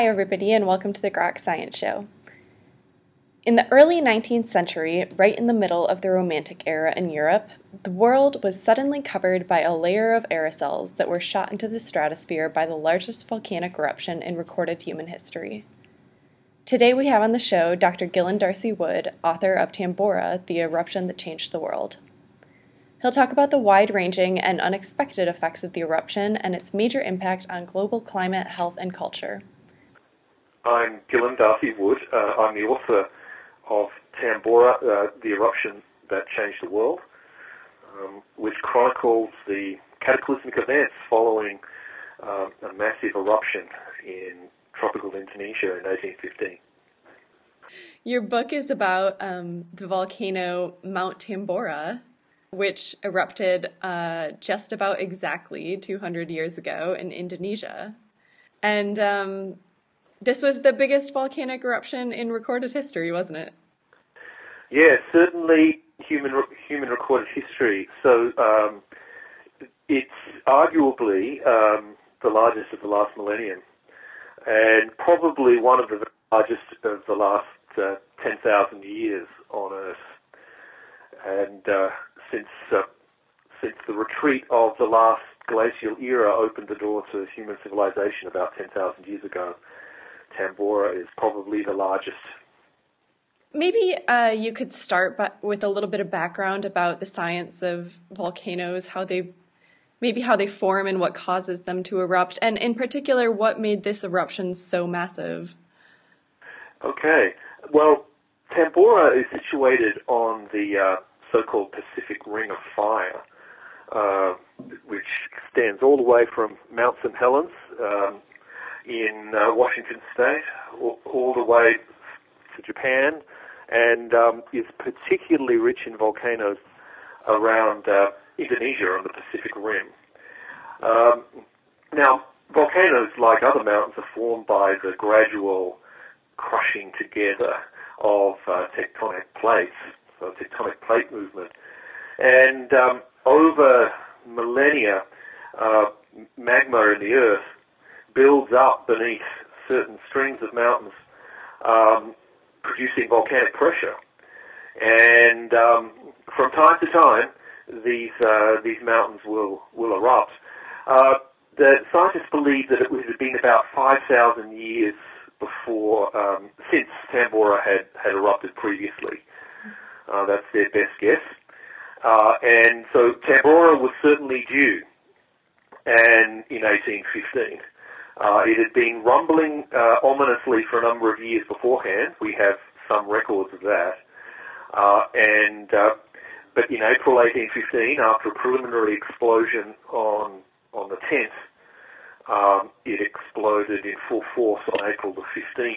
Hi, everybody, and welcome to the Grok Science Show. In the early 19th century, right in the middle of the Romantic era in Europe, the world was suddenly covered by a layer of aerosols that were shot into the stratosphere by the largest volcanic eruption in recorded human history. Today we have on the show Dr. Gillen D'Arcy Wood, author of Tambora, The Eruption That Changed the World. He'll talk about the wide ranging and unexpected effects of the eruption and its major impact on global climate, health, and culture. I'm Gillen D'Arcy Wood. Uh, I'm the author of Tambora, uh, The Eruption That Changed the World, um, which chronicles the cataclysmic events following uh, a massive eruption in tropical Indonesia in 1815. Your book is about um, the volcano Mount Tambora, which erupted uh, just about exactly 200 years ago in Indonesia. And um, this was the biggest volcanic eruption in recorded history, wasn't it? Yeah, certainly human human recorded history. So um, it's arguably um, the largest of the last millennium, and probably one of the largest of the last uh, ten thousand years on Earth. And uh, since uh, since the retreat of the last glacial era opened the door to human civilization about ten thousand years ago, Tambora is probably the largest. Maybe uh, you could start by, with a little bit of background about the science of volcanoes, how they, maybe how they form and what causes them to erupt, and in particular, what made this eruption so massive. Okay, well, Tambora is situated on the uh, so-called Pacific Ring of Fire, uh, which extends all the way from Mount St. Helens um, in uh, Washington State all, all, the way to Japan and um, is particularly rich in volcanoes around uh, Indonesia on the Pacific Rim. Um, now, volcanoes, like other mountains, are formed by the gradual crushing together of uh, tectonic plates, so tectonic plate movement. And um, over millennia, uh, magma in the earth builds up beneath certain strings of mountains, um, producing volcanic pressure. And um, from time to time, these uh, these mountains will will erupt. Uh, the scientists believe that it would have been about 5,000 years before, um, since Tambora had, had erupted previously. Uh, that's their best guess. Uh, and so Tambora was certainly due, and in 1815. Uh, it had been rumbling uh, ominously for a number of years beforehand. We have some records of that. Uh, and uh, but in April 1815, after a preliminary explosion on on the 10th, um, it exploded in full force on April the 15th.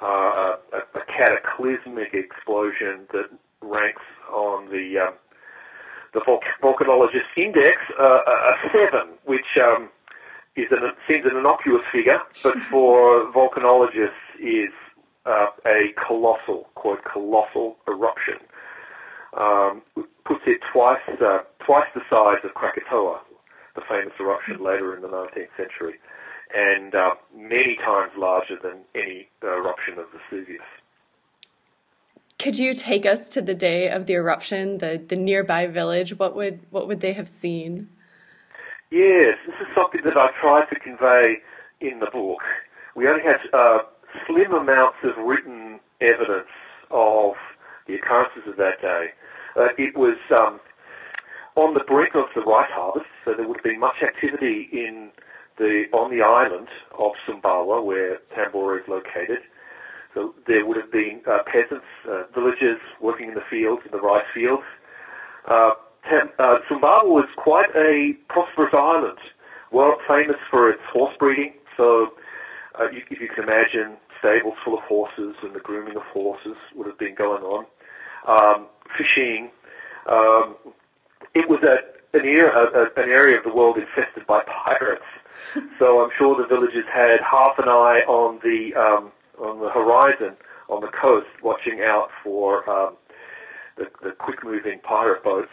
Uh, a, a, cataclysmic explosion that ranks on the um, the volcanologist index uh, a seven, which um, is an, seems an innocuous figure, but for volcanologists is uh, a colossal, quote, colossal eruption. Um, puts it twice, uh, twice the size of Krakatoa, the famous eruption later in the 19th century, and uh, many times larger than any eruption of Vesuvius. Could you take us to the day of the eruption, the, the nearby village? What would what would they have seen? Yes, this is something that I tried to convey in the book. We only had uh, slim amounts of written evidence of the occurrences of that day. Uh, it was um, on the brink of the rice harvest, so there would have been much activity in the on the island of Sumbawa, where Tambora is located. So there would have been uh, peasants, uh, villagers working in the fields, in the rice fields. Uh, uh, was quite a prosperous island, well famous for its horse breeding. So, uh, you, if you can imagine, stables full of horses and the grooming of horses would have been going on. Um, fishing. Um, it was a, an, era, a, an area of the world infested by pirates. so I'm sure the villagers had half an eye on the um, on the horizon on the coast, watching out for um, the, the quick-moving pirate boats.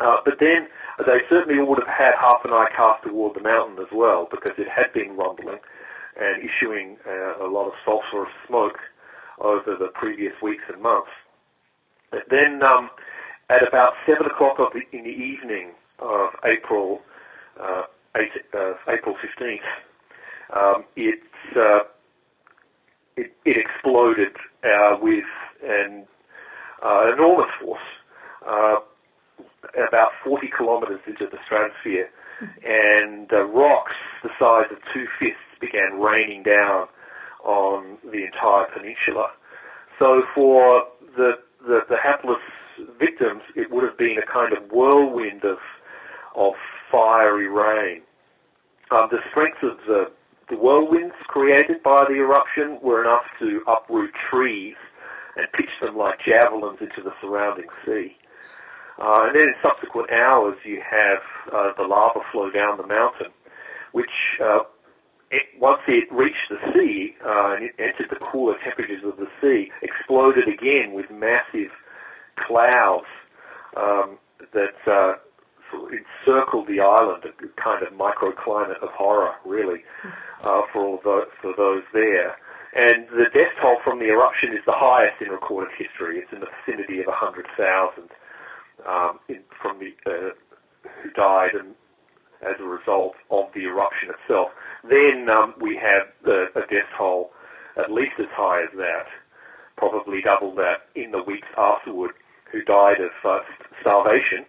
Uh, but then they certainly would have had half an eye cast toward the mountain as well, because it had been rumbling. and issuing uh, a lot of sulfurous smoke over the previous weeks and months. And then um, at about 7 o'clock the, in the evening of April, uh, 8, uh, April 15th, um, it, uh, it, it exploded uh, with an enormous force, about 40 kilometers into the stratosphere, and uh, rocks the size of two fists began raining down on the entire peninsula. So for the, the, the hapless victims, it would have been a kind of whirlwind of, of fiery rain. Um, the strength of the, the whirlwinds created by the eruption were enough to uproot trees and pitch them like javelins into the surrounding sea. Uh, and then in subsequent hours, you have uh, the lava flow down the mountain, which uh, it, once it reached the sea uh, and it entered the cooler temperatures of the sea, exploded again with massive clouds um, that uh, sort of encircled the island, a kind of microclimate of horror, really, uh, for all for those there. And the death toll from the eruption is the highest in recorded history. It's in the vicinity of 100,000 um, in, from the uh, who died and as a result of the eruption itself. Then um, we have the, a death toll at least as high as that, probably double that in the weeks afterward, who died of uh, starvation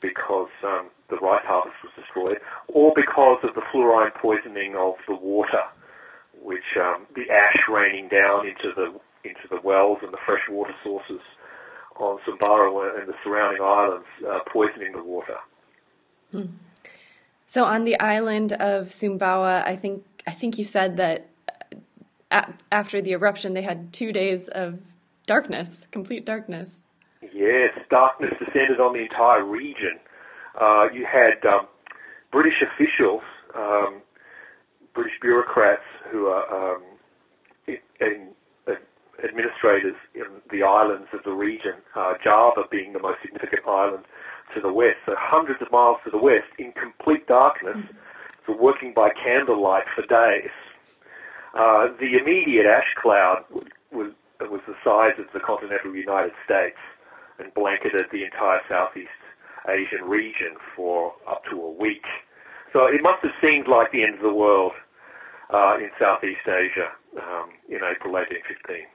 because um, the rice harvest was destroyed, or because of the fluorine poisoning of the water, which um, the ash raining down into the into the wells and the fresh water sources on Sumbawa and the surrounding islands, uh, poisoning the water. Hmm. So on the island of Sumbawa, I think I think you said that uh, after the eruption they had two days of darkness, complete darkness. Yes, darkness descended on the entire region. Uh, you had um, British officials, um, British bureaucrats who are um, in, in, administrators in the islands of the region, uh, Java being the most significant island to the west, so hundreds of miles to the west, in complete darkness, mm-hmm. so working by candlelight for days. Uh, the immediate ash cloud was, was the size of the continental United States and blanketed the entire Southeast Asian region for up to a week. So it must have seemed like the end of the world uh, in Southeast Asia um, in April 1815.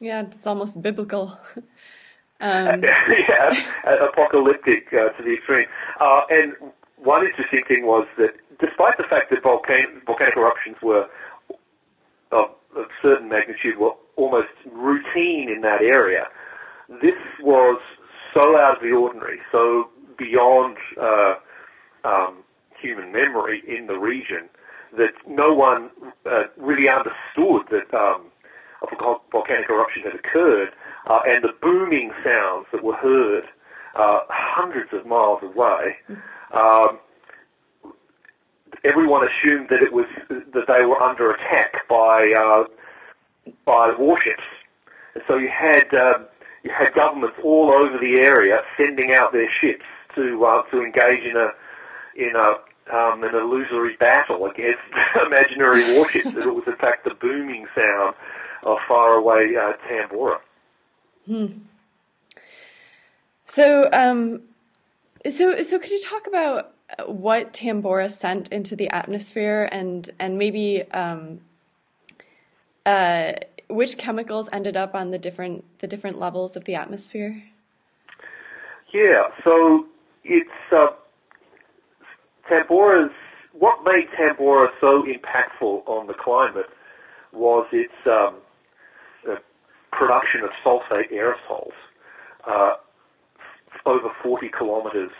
Yeah, it's almost biblical. um. yeah, apocalyptic uh, to the extreme. Uh, and one interesting thing was that despite the fact that volcan- volcanic eruptions were of, of certain magnitude, were almost routine in that area, this was so out of the ordinary, so beyond uh, um, human memory in the region that no one uh, really understood that um, a volcanic eruption had occurred, uh, and the booming sounds that were heard uh, hundreds of miles away. Um, everyone assumed that it was that they were under attack by uh, by warships, and so you had um, you had governments all over the area sending out their ships to uh, to engage in a in a um, an illusory battle against imaginary warships. That it was in fact the booming sound of faraway uh, Tambora. Hmm. So, um, so, so, could you talk about what Tambora sent into the atmosphere, and and maybe um, uh, which chemicals ended up on the different the different levels of the atmosphere? Yeah, so it's uh, Tambora's what made Tambora so impactful on the climate was its um, production of sulfate aerosols uh, over 40 kilometers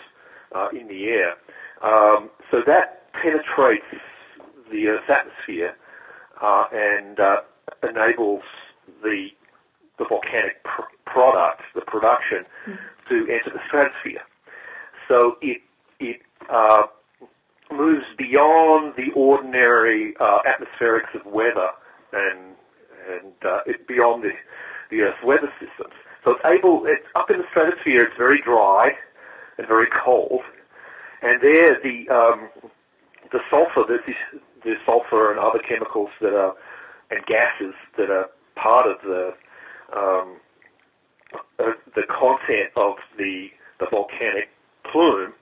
uh, in the air. Um, so that penetrates the Earth's atmosphere uh, and uh, enables the the volcanic pr- product, the production, mm. to enter the stratosphere. So it it uh, moves beyond the ordinary uh, atmospherics of weather and and uh, it, beyond the the Earth's weather systems. So it's able. It's up in the stratosphere. It's very dry and very cold, and there the um, the sulfur, the, the sulfur and other chemicals that are and gases that are part of the um, uh, the content of the the volcanic plume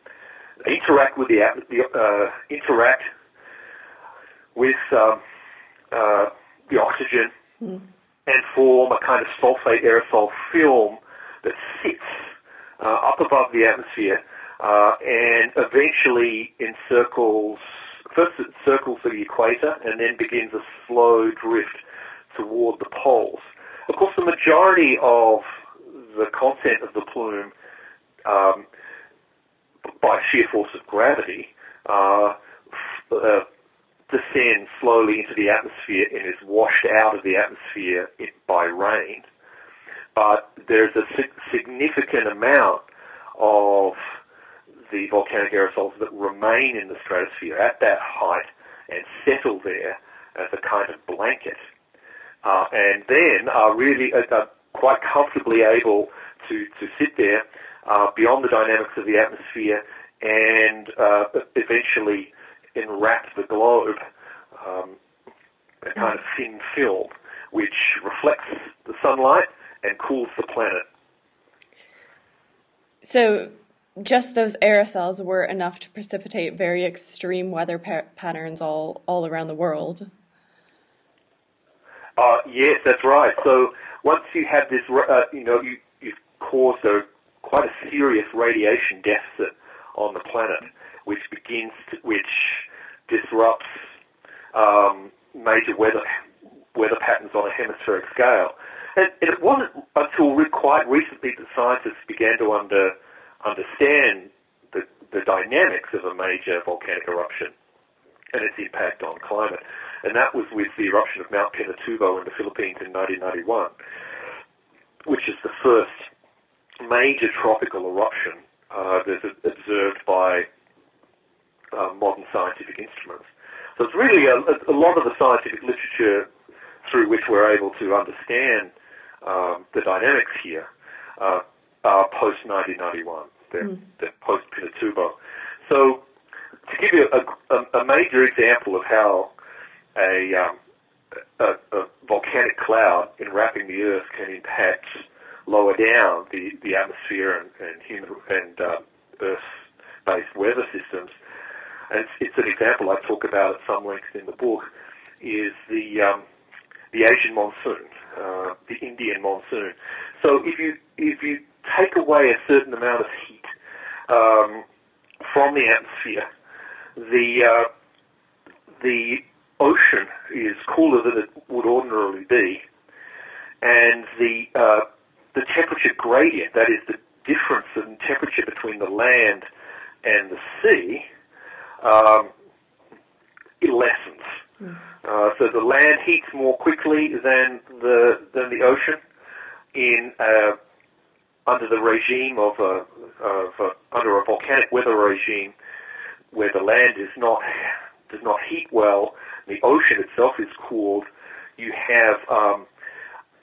interact with the, the uh, interact with um, uh, the oxygen mm. and form a kind of sulfate aerosol film that sits uh, up above the atmosphere uh, and eventually encircles, first it circles the equator and then begins a slow drift toward the poles. Of course, the majority of the content of the plume, um, by sheer force of gravity, uh, uh, descends slowly into the atmosphere and is washed out of the atmosphere by rain. But there's a significant amount of the volcanic aerosols that remain in the stratosphere at that height and settle there as a kind of blanket. Uh, and then are really uh, uh, quite comfortably able to, to sit there uh, beyond the dynamics of the atmosphere and uh, eventually enwrap the globe um, a kind of thin film which reflects the sunlight and cools the planet. So, just those aerosols were enough to precipitate very extreme weather pa- patterns all, all around the world. Uh, yes, that's right. So once you have this, uh, you know, you, you've caused a quite a serious radiation deficit on the planet, which begins to, which disrupts um, major weather weather patterns on a hemispheric scale. And, it wasn't until re- quite recently that scientists began to under, understand the, the dynamics of a major volcanic eruption and its impact on climate. And that was with the eruption of Mount Pinatubo in the Philippines in 1991, which is the first major tropical eruption uh, that's observed by uh, modern scientific instruments. So it's really a, a, lot of the scientific literature through which we're able to understand um, the dynamics here uh, are post 1991, they're, mm. they're post Pinatubo. So to give you a, a, a, major example of how a, um, a, a volcanic cloud enwrapping the Earth can impact lower down the, the atmosphere and, and human and uh, Earth-based weather systems. It's, it's, an example I talk about at some length in the book. Is the um, the Asian monsoon, uh, the Indian monsoon. So if you if you take away a certain amount of heat um, from the atmosphere, the uh, the ocean is cooler than it would ordinarily be, and the uh, the temperature gradient, that is the difference in temperature between the land and the sea, um, it lessens. Mm. Uh, so the land heats more quickly than the than the ocean in uh, under the regime of a, of a, under a volcanic weather regime where the land is not does not heat well, the ocean itself is cooled. You have um,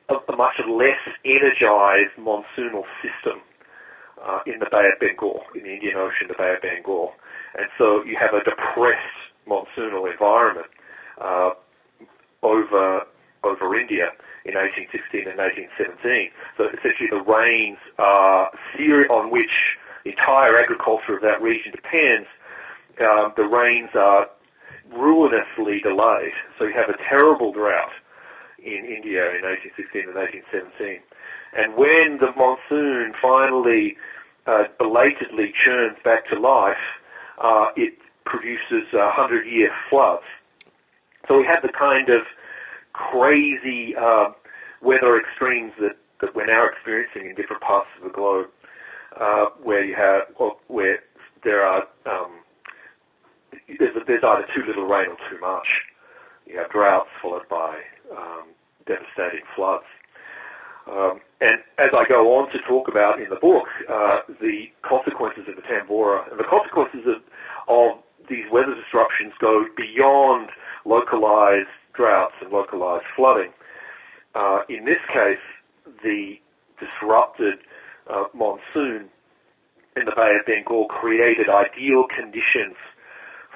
a, much less energized monsoonal system uh, in the Bay of Bengal, in the Indian Ocean, the Bay of Bengal. And so you have a depressed monsoonal environment uh, over over India in 1816 and 1817. So essentially the rains are on which the entire agriculture of that region depends. Um, the rains are ruinously delayed. So you have a terrible drought in India in 1816 and 1817. And when the monsoon finally uh, belatedly churns back to life, uh, it produces uh, hundred-year floods. So we have the kind of crazy uh, weather extremes that, that we're now experiencing in different parts of the globe, uh, where you have well, where there are um, there's, there's either too little rain or too much. You have droughts followed by um, devastating floods. Um, and as I go on to talk about in the book, uh, the consequences of the Tambora and the consequences of, of these weather disruptions go beyond localized droughts and localized flooding. Uh, in this case, the disrupted uh, monsoon in the Bay of Bengal created ideal conditions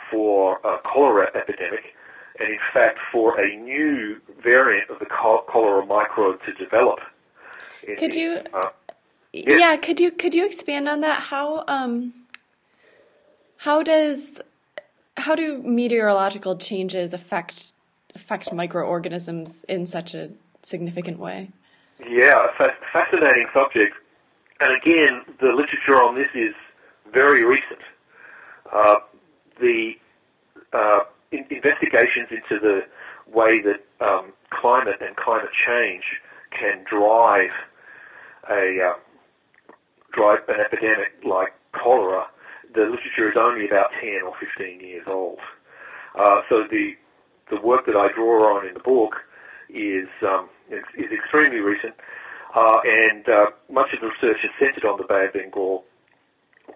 for a cholera epidemic and in fact for a new variant of the cholera microbe to develop. Could you? Uh, yes. Yeah, could you could you expand on that? How um, how does how do meteorological changes affect affect microorganisms in such a significant way? Yeah, fascinating subject. And again, the literature on this is very recent. Uh, the uh, in- investigations into the way that um, climate and climate change can drive a uh, drive an epidemic like cholera, the literature is only about 10 or 15 years old. Uh, so the the work that I draw on in the book is um, is, is extremely recent, uh, and uh, much of the research is centered on the Bay of Bengal,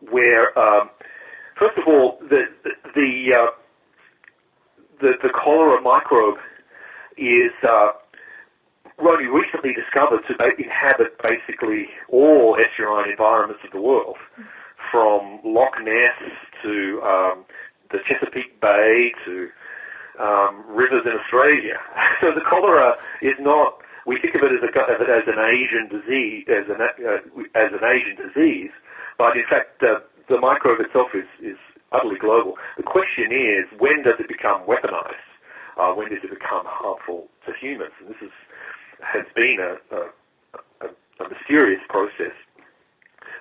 where um, first of all the the uh, the, the cholera microbe is uh, only recently discovered to inhabit basically all estuarine environments of the world, from Loch Ness to um, the Chesapeake Bay to um, rivers in Australia. So the cholera is not. We think of it as, a, as an Asian disease, as an uh, as an Asian disease, but in fact uh, the microbe itself is is utterly global. The question is, when does it become weaponized? Uh, when does it become harmful to humans? And this is has been a, a, a, mysterious process,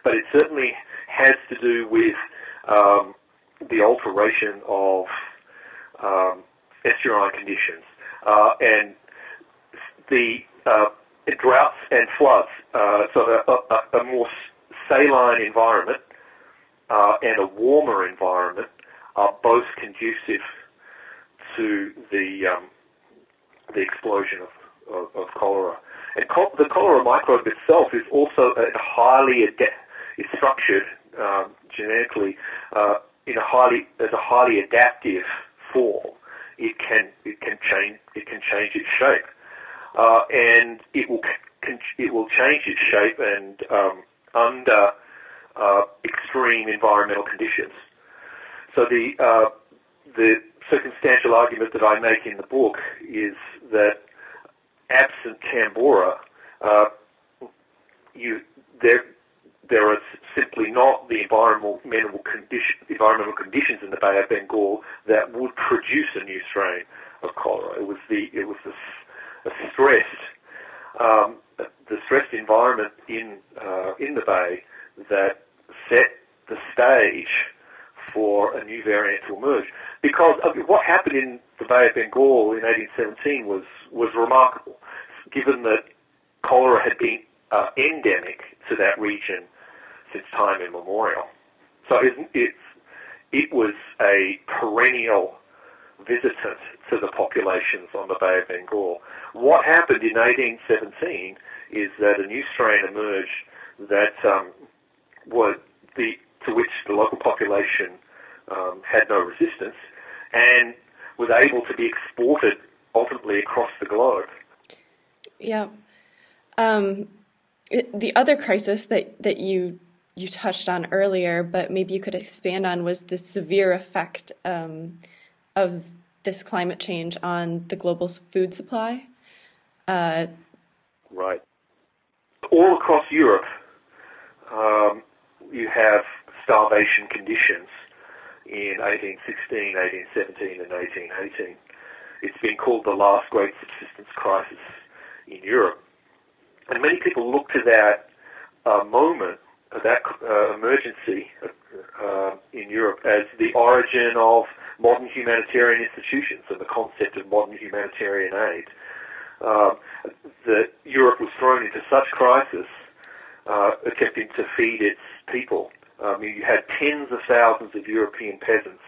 but it certainly has to do with um, the alteration of um, estuarine conditions uh, and the uh, droughts and floods. Uh, so a, a, more saline environment uh, and a warmer environment are both conducive to the um, the explosion of of, of cholera. And col- the cholera microbe itself is also a highly ad- is structured um, genetically uh, in a highly as a highly adaptive form. It can it can change it can change its shape, uh, and it will it will change its shape and um, under uh, extreme environmental conditions. So the uh, the circumstantial argument that I make in the book is that absent Tambora, uh, you there are simply not the environmental condition, environmental conditions in the Bay of Bengal that would produce a new strain of cholera. It was the it was the a stressed um, the stressed environment in uh, in the bay that set the stage for a new variant to emerge. Because what happened in the Bay of Bengal in 1817 was was remarkable given that cholera had been uh, endemic to that region since time immemorial. So it, it, it was a perennial visitant to the populations on the Bay of Bengal. What happened in 1817 is that a new strain emerged that um, was the, to which the local population um, had no resistance and was able to be exported ultimately across the globe. Yeah. Um, it, the other crisis that, that you you touched on earlier, but maybe you could expand on, was the severe effect um, of this climate change on the global food supply. Uh, right. All across Europe, um, you have starvation conditions in 1816, 1817, and 1818. It's been called the last great subsistence crisis in Europe. And many people look to that uh, moment, uh, that uh, emergency uh, in Europe, as the origin of modern humanitarian institutions and the concept of modern humanitarian aid. Um, that Europe was thrown into such crisis, uh, attempting to feed its people. Um, you had tens of thousands of European peasants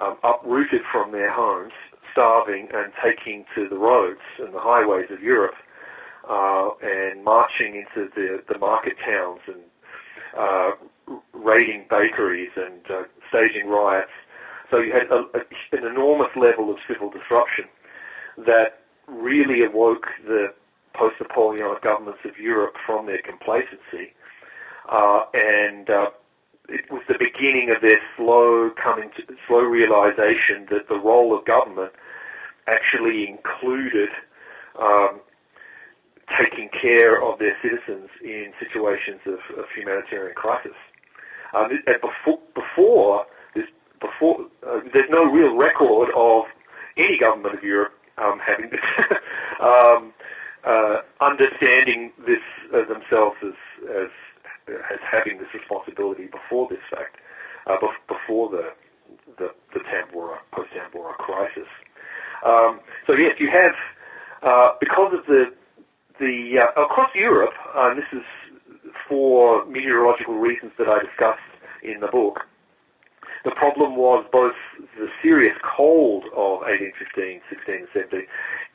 um, uprooted from their homes, starving and taking to the roads and the highways of Europe uh, and marching into the, the market towns and uh, raiding bakeries and uh, staging riots. So you had a, a, an enormous level of civil disruption that really awoke the post-Napoleonic governments of Europe from their complacency, uh, and uh, it was the beginning of their slow coming to slow realization that the role of government actually included um, taking care of their citizens in situations of, of humanitarian crisis. Um, and before, before, there's, before uh, there's no real record of any government of Europe um, having this, um, uh, understanding this uh, themselves as, as as having this responsibility before this fact, uh, before the the, the Tambora post Tambora crisis. Um, so yes, you have uh, because of the the uh, across Europe, uh, and this is for meteorological reasons that I discussed in the book. The problem was both the serious cold of 1815, 16, and 17,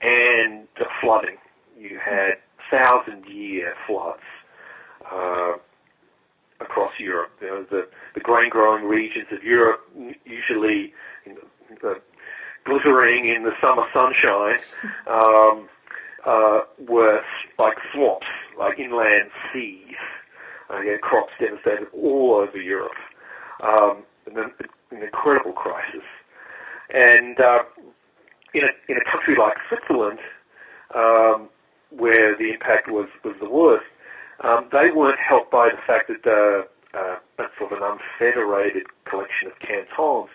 and the flooding. You had thousand-year floods uh, across Europe. You know, the, the grain-growing regions of Europe, usually you know, glittering in the summer sunshine, um, uh, were like swamps, like inland seas. Uh, you had crops devastated all over Europe. Um, an, an incredible crisis. And uh, in, a, in a country like Switzerland, um, where the impact was, was the worst, um, they weren't helped by the fact that uh, uh, that's sort of an unfederated collection of cantons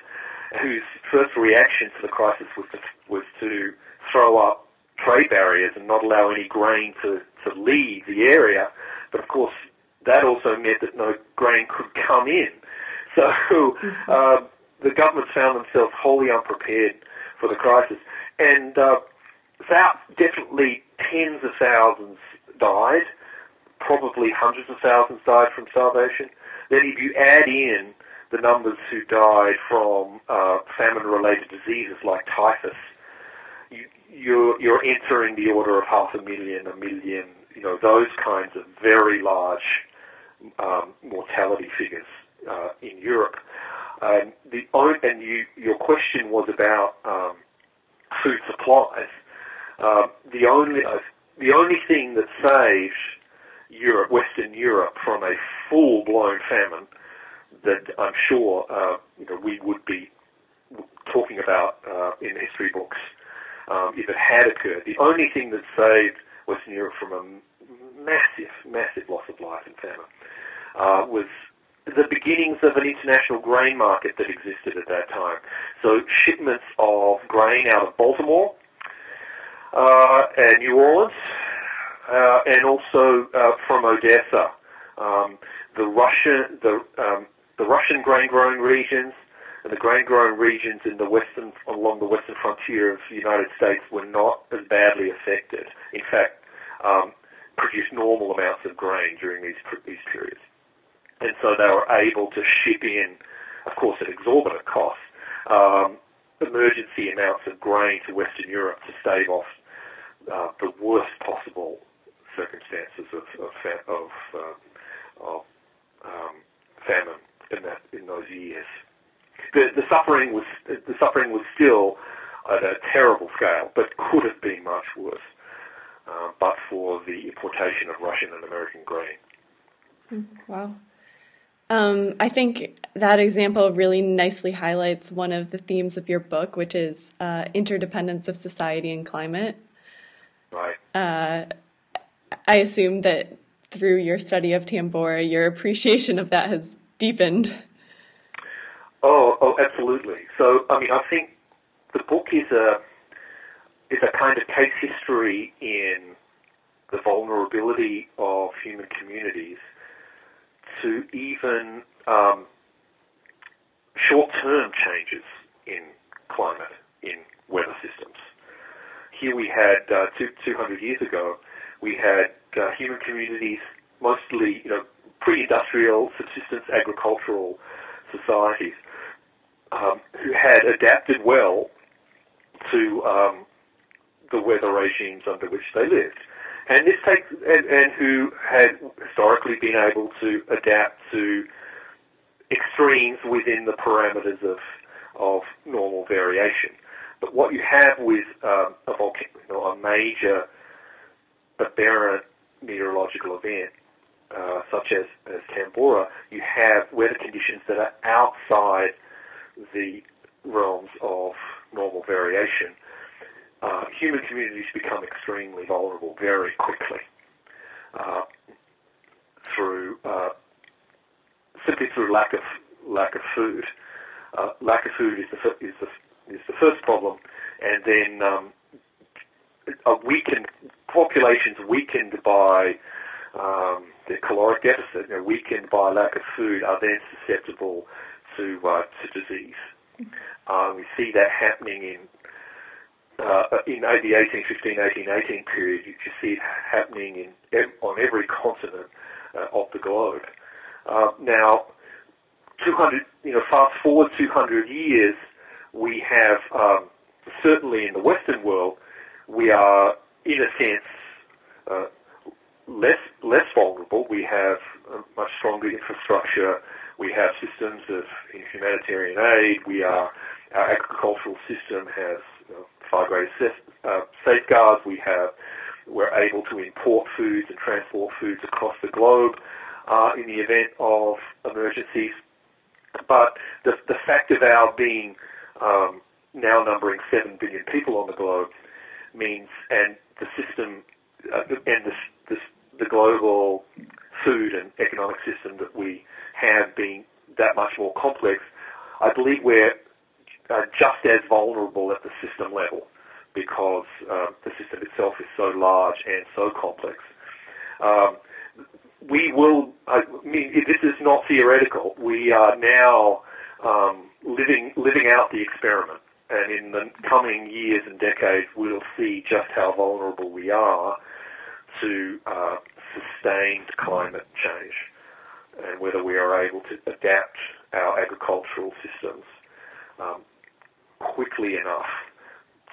whose first reaction to the crisis was to, was to throw up trade barriers and not allow any grain to, to leave the area. But of course, that also meant that no grain could come in. So uh, the government found themselves wholly unprepared for the crisis. And uh, definitely tens of thousands died. Probably hundreds of thousands died from starvation. Then if you add in the numbers who died from uh, famine-related diseases like typhus, you, you're, you're entering the order of half a million, a million, you know, those kinds of very large um, mortality figures uh, in Europe. Um, the and you, your question was about um, food supplies. Uh, the only uh, the only thing that saved Europe, Western Europe, from a full-blown famine that I'm sure uh, you know we would be talking about uh, in history books um, if it had occurred. The only thing that saved Western Europe from a massive, massive loss of life and famine uh, was the beginnings of an international grain market that existed at that time. So shipments of grain out of Baltimore uh, and New Orleans, uh, and also uh, from Odessa. Um, the Russian, the um, the Russian grain growing regions and the grain growing regions in the western, along the western frontier of the United States were not as badly affected. In fact, um, produced normal amounts of grain during these these periods, and so they were able to ship in, of course, at exorbitant costs, um, emergency amounts of grain to Western Europe to stave off uh, the worst possible circumstances of of, of, uh, of um, famine in that in those years the, the suffering was the suffering was still at a terrible scale, but could have been much worse, uh, but for the importation of Russian and American grain. Hmm, wow. Um, I think that example really nicely highlights one of the themes of your book, which is uh, interdependence of society and climate. Right. Uh, I assume that through your study of Tambora, your appreciation of that has deepened. Oh, oh, absolutely. So, I mean, I think the book is a is a kind of case history in the vulnerability of human communities to even um, short-term changes in climate, in weather systems. Here we had uh, two, 200 years ago, we had uh, human communities, mostly you know pre-industrial, subsistence agricultural societies, um, who had adapted well to um, the weather regimes under which they lived. And this takes, and, and who had historically been able to adapt to extremes within the parameters of, of normal variation. But what you have with um, a, volcano, a major aberrant meteorological event, uh, such as, as Tambora, you have weather conditions that are outside the realms of normal variation. human communities become extremely vulnerable very quickly uh, through uh, simply through lack of lack of food. Uh, lack of food is the is the is the first problem, and then um, a weakened populations weakened by um, their caloric deficit, you know, weakened by lack of food, are then susceptible to uh, to disease. Uh, we see that happening in uh, in the 1815, 1818 period. You, see it happening in on every continent uh, of the globe. Uh, now, 200, you know, fast forward 200 years, we have um, certainly in the Western world, we are in a sense uh, less less vulnerable. We have a much stronger infrastructure. We have systems of humanitarian aid. We are our agricultural system has know, far greater uh, safeguards. We have we're able to import foods and transport foods across the globe uh, in the event of emergencies. But the, the fact of our being um, now numbering 7 billion people on the globe means, and the system, uh, and the, the, the global food and economic system that we have being that much more complex, I believe we're uh, just as vulnerable at the system level because um, the system itself is so large and so complex. Um, we will, I mean, this is not theoretical. We are now um, living living out the experiment, and in the coming years and decades, we'll see just how vulnerable we are to uh, sustained climate change, and whether we are able to adapt our agricultural systems um, quickly enough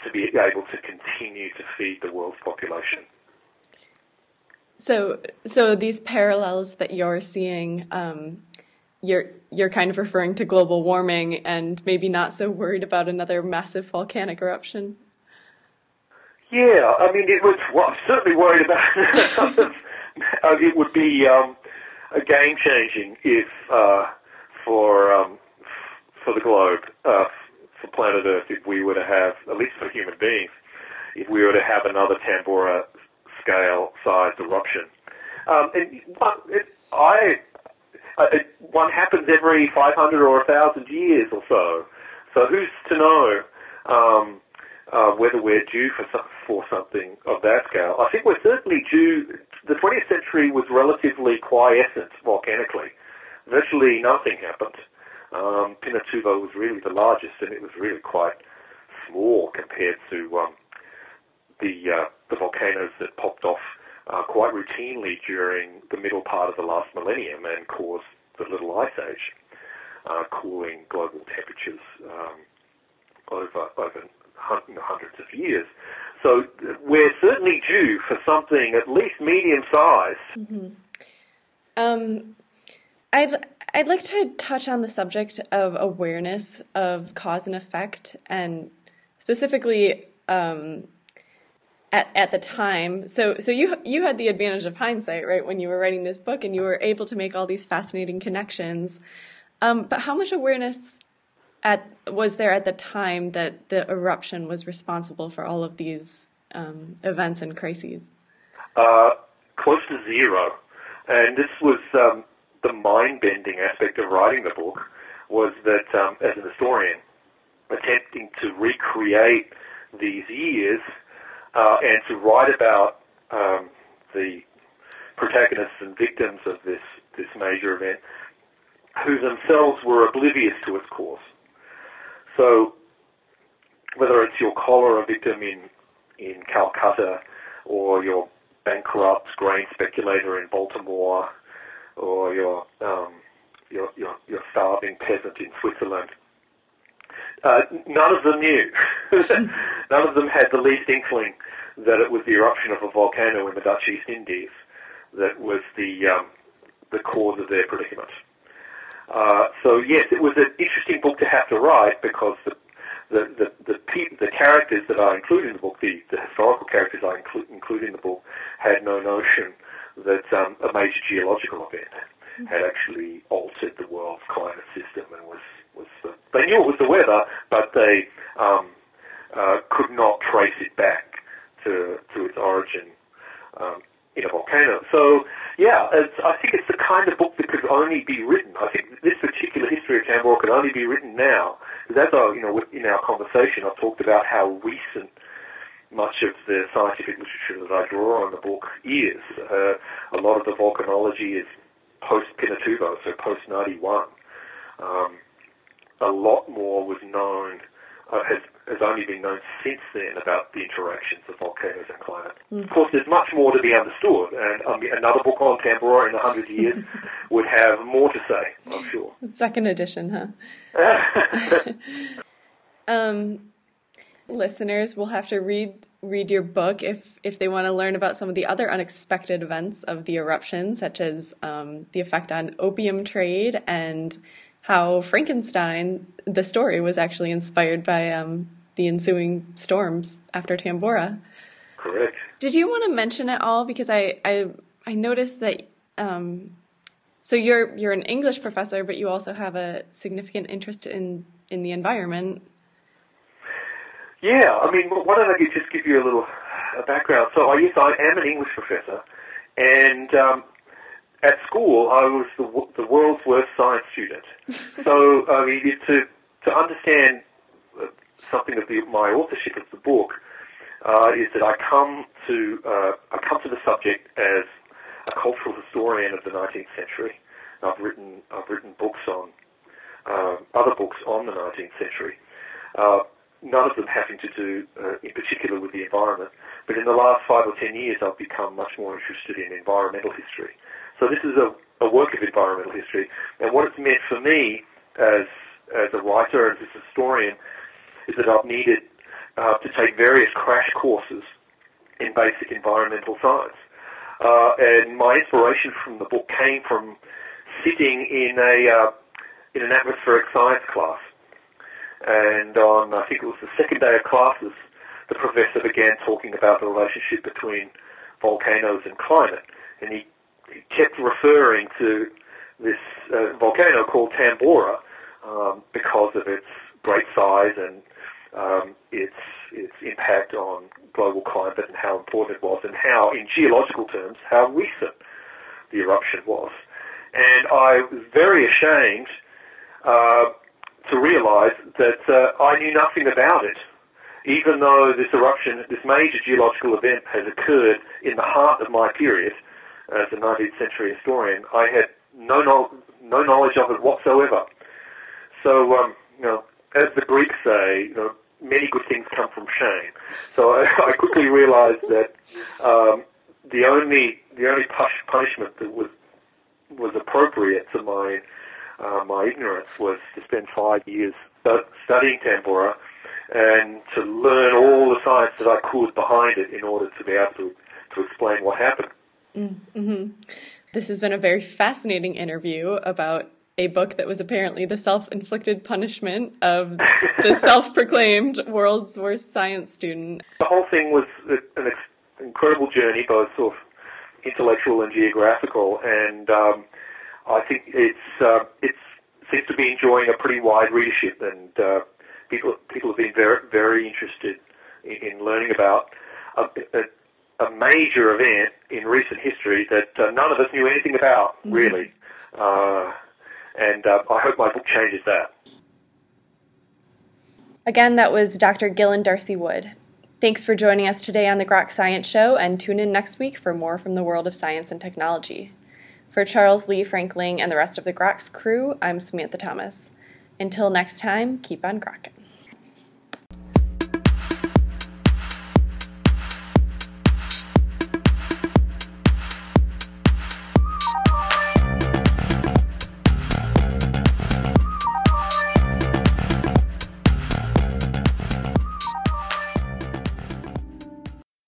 to be able to continue to feed the world's population. So, so these parallels that you're seeing, um, you're you're kind of referring to global warming and maybe not so worried about another massive volcanic eruption. Yeah, I mean, it was. Well, I'm certainly worried about. it would be um, a game changing if uh, for um, for the globe, uh, for planet Earth, if we were to have, at least for human beings, if we were to have another Tambora scale sized eruption. Um, and it, I, it, one happens every 500 or 1,000 years or so. So who's to know um, uh, whether we're due for, some, for something of that scale? I think we're certainly due. The 20th century was relatively quiescent volcanically. Virtually nothing happened. Um, Pinatubo was really the largest, and it was really quite small compared to um, the uh, the volcanoes that popped off uh, quite routinely during the middle part of the last millennium and caused the Little Ice Age, uh, cooling global temperatures um, over over hundreds of years. So we're certainly due for something at least medium sized. Mm-hmm. Um, I'd I'd like to touch on the subject of awareness of cause and effect, and specifically um, at at the time. So so you you had the advantage of hindsight, right, when you were writing this book, and you were able to make all these fascinating connections. Um, but how much awareness at was there at the time that the eruption was responsible for all of these um, events and crises? Uh, close to zero, and this was um, the mind-bending aspect of writing the book. Was that um, as an historian, attempting to recreate these years uh, and to write about um, the protagonists and victims of this this major event, who themselves were oblivious to its course. So, whether it's your cholera victim in in Calcutta, or your bankrupt grain speculator in Baltimore, or your um, your, your your starving peasant in Switzerland, uh, none of them knew. none of them had the least inkling that it was the eruption of a volcano in the Dutch East Indies that was the um, the cause of their predicament. Uh, so yes, it was an interesting book to have to write because the the the the, pe- the characters that I include in the book, the, the historical characters I include, include in the book, had no notion that um, a major geological event had actually altered the world's climate system and was was they knew it was the weather, but they um, uh, could not trace it back to to its origin um, in a volcano. So, yeah, I think it's the kind of book that could only be written. I think this particular history of Tambora could only be written now. Because as I, you know, in our conversation, I've talked about how recent much of the scientific literature that I draw on the book is. Uh, a lot of the volcanology is post Pinatubo, so post 91. Um, a lot more was known, uh, has, has only been known since then about the interactions of volcanoes and climate. Mm. Of course, there's much more to be understood, and um, another book on Tambora in a hundred years would have more to say, I'm sure. Second edition, huh? um, listeners will have to read read your book if if they want to learn about some of the other unexpected events of the eruption, such as um, the effect on opium trade and how Frankenstein, the story, was actually inspired by um, the ensuing storms after Tambora. Correct. Did you want to mention it all? Because I I, I noticed that. Um, so you're you're an English professor, but you also have a significant interest in in the environment. Yeah, I mean, why don't I just give you a little a background? So, I yes, I am an English professor, and um, at school I was the, the world's worst science student. so, I mean, to to understand uh, something of the, my authorship of the book uh, is that I come to uh, I come to the subject as a cultural historian of the 19th century. I've written I've written books on uh, other books on the 19th century. Uh, none of them having to do uh, in particular with the environment. But in the last five or ten years, I've become much more interested in environmental history. So this is a, a work of environmental history, and what it's meant for me as as a writer and as a historian is that I've needed uh, to take various crash courses in basic environmental science. Uh, and my inspiration from the book came from sitting in a uh, in an atmospheric science class and on, I think it was the second day of classes, the professor began talking about the relationship between volcanoes and climate. And he, kept referring to this uh, volcano called Tambora um, because of its great size and um, its its impact on global climate and how important it was, and how, in geological terms, how recent the eruption was. And I was very ashamed uh, to realise that uh, I knew nothing about it. Even though this eruption, this major geological event has occurred in the heart of my period as a 19th century historian, I had no, no, no knowledge of it whatsoever. So, um, you know, as the Greeks say, you know, many good things come from shame. So I, I quickly realised that um, the only the only punishment that was was appropriate to my uh, my ignorance was to spend five years studying Tambora and to learn all the science that I could behind it in order to be able to, to explain what happened. Mm-hmm. This has been a very fascinating interview about a book that was apparently the self-inflicted punishment of the self-proclaimed world's worst science student. The whole thing was an incredible journey, both sort of intellectual and geographical, and um, I think it's uh, it seems to be enjoying a pretty wide readership, and uh, people people have been very very interested in, in learning about a, a, major event in recent history that uh, none of us knew anything about, mm-hmm. really. Uh, and uh, I hope my book changes that. Again, that was Dr. Gillen D'Arcy Wood. Thanks for joining us today on the Grok Science Show, and tune in next week for more from the world of science and technology. For Charles Lee Frankling and the rest of the Groks crew, I'm Samantha Thomas. Until next time, keep on grokking.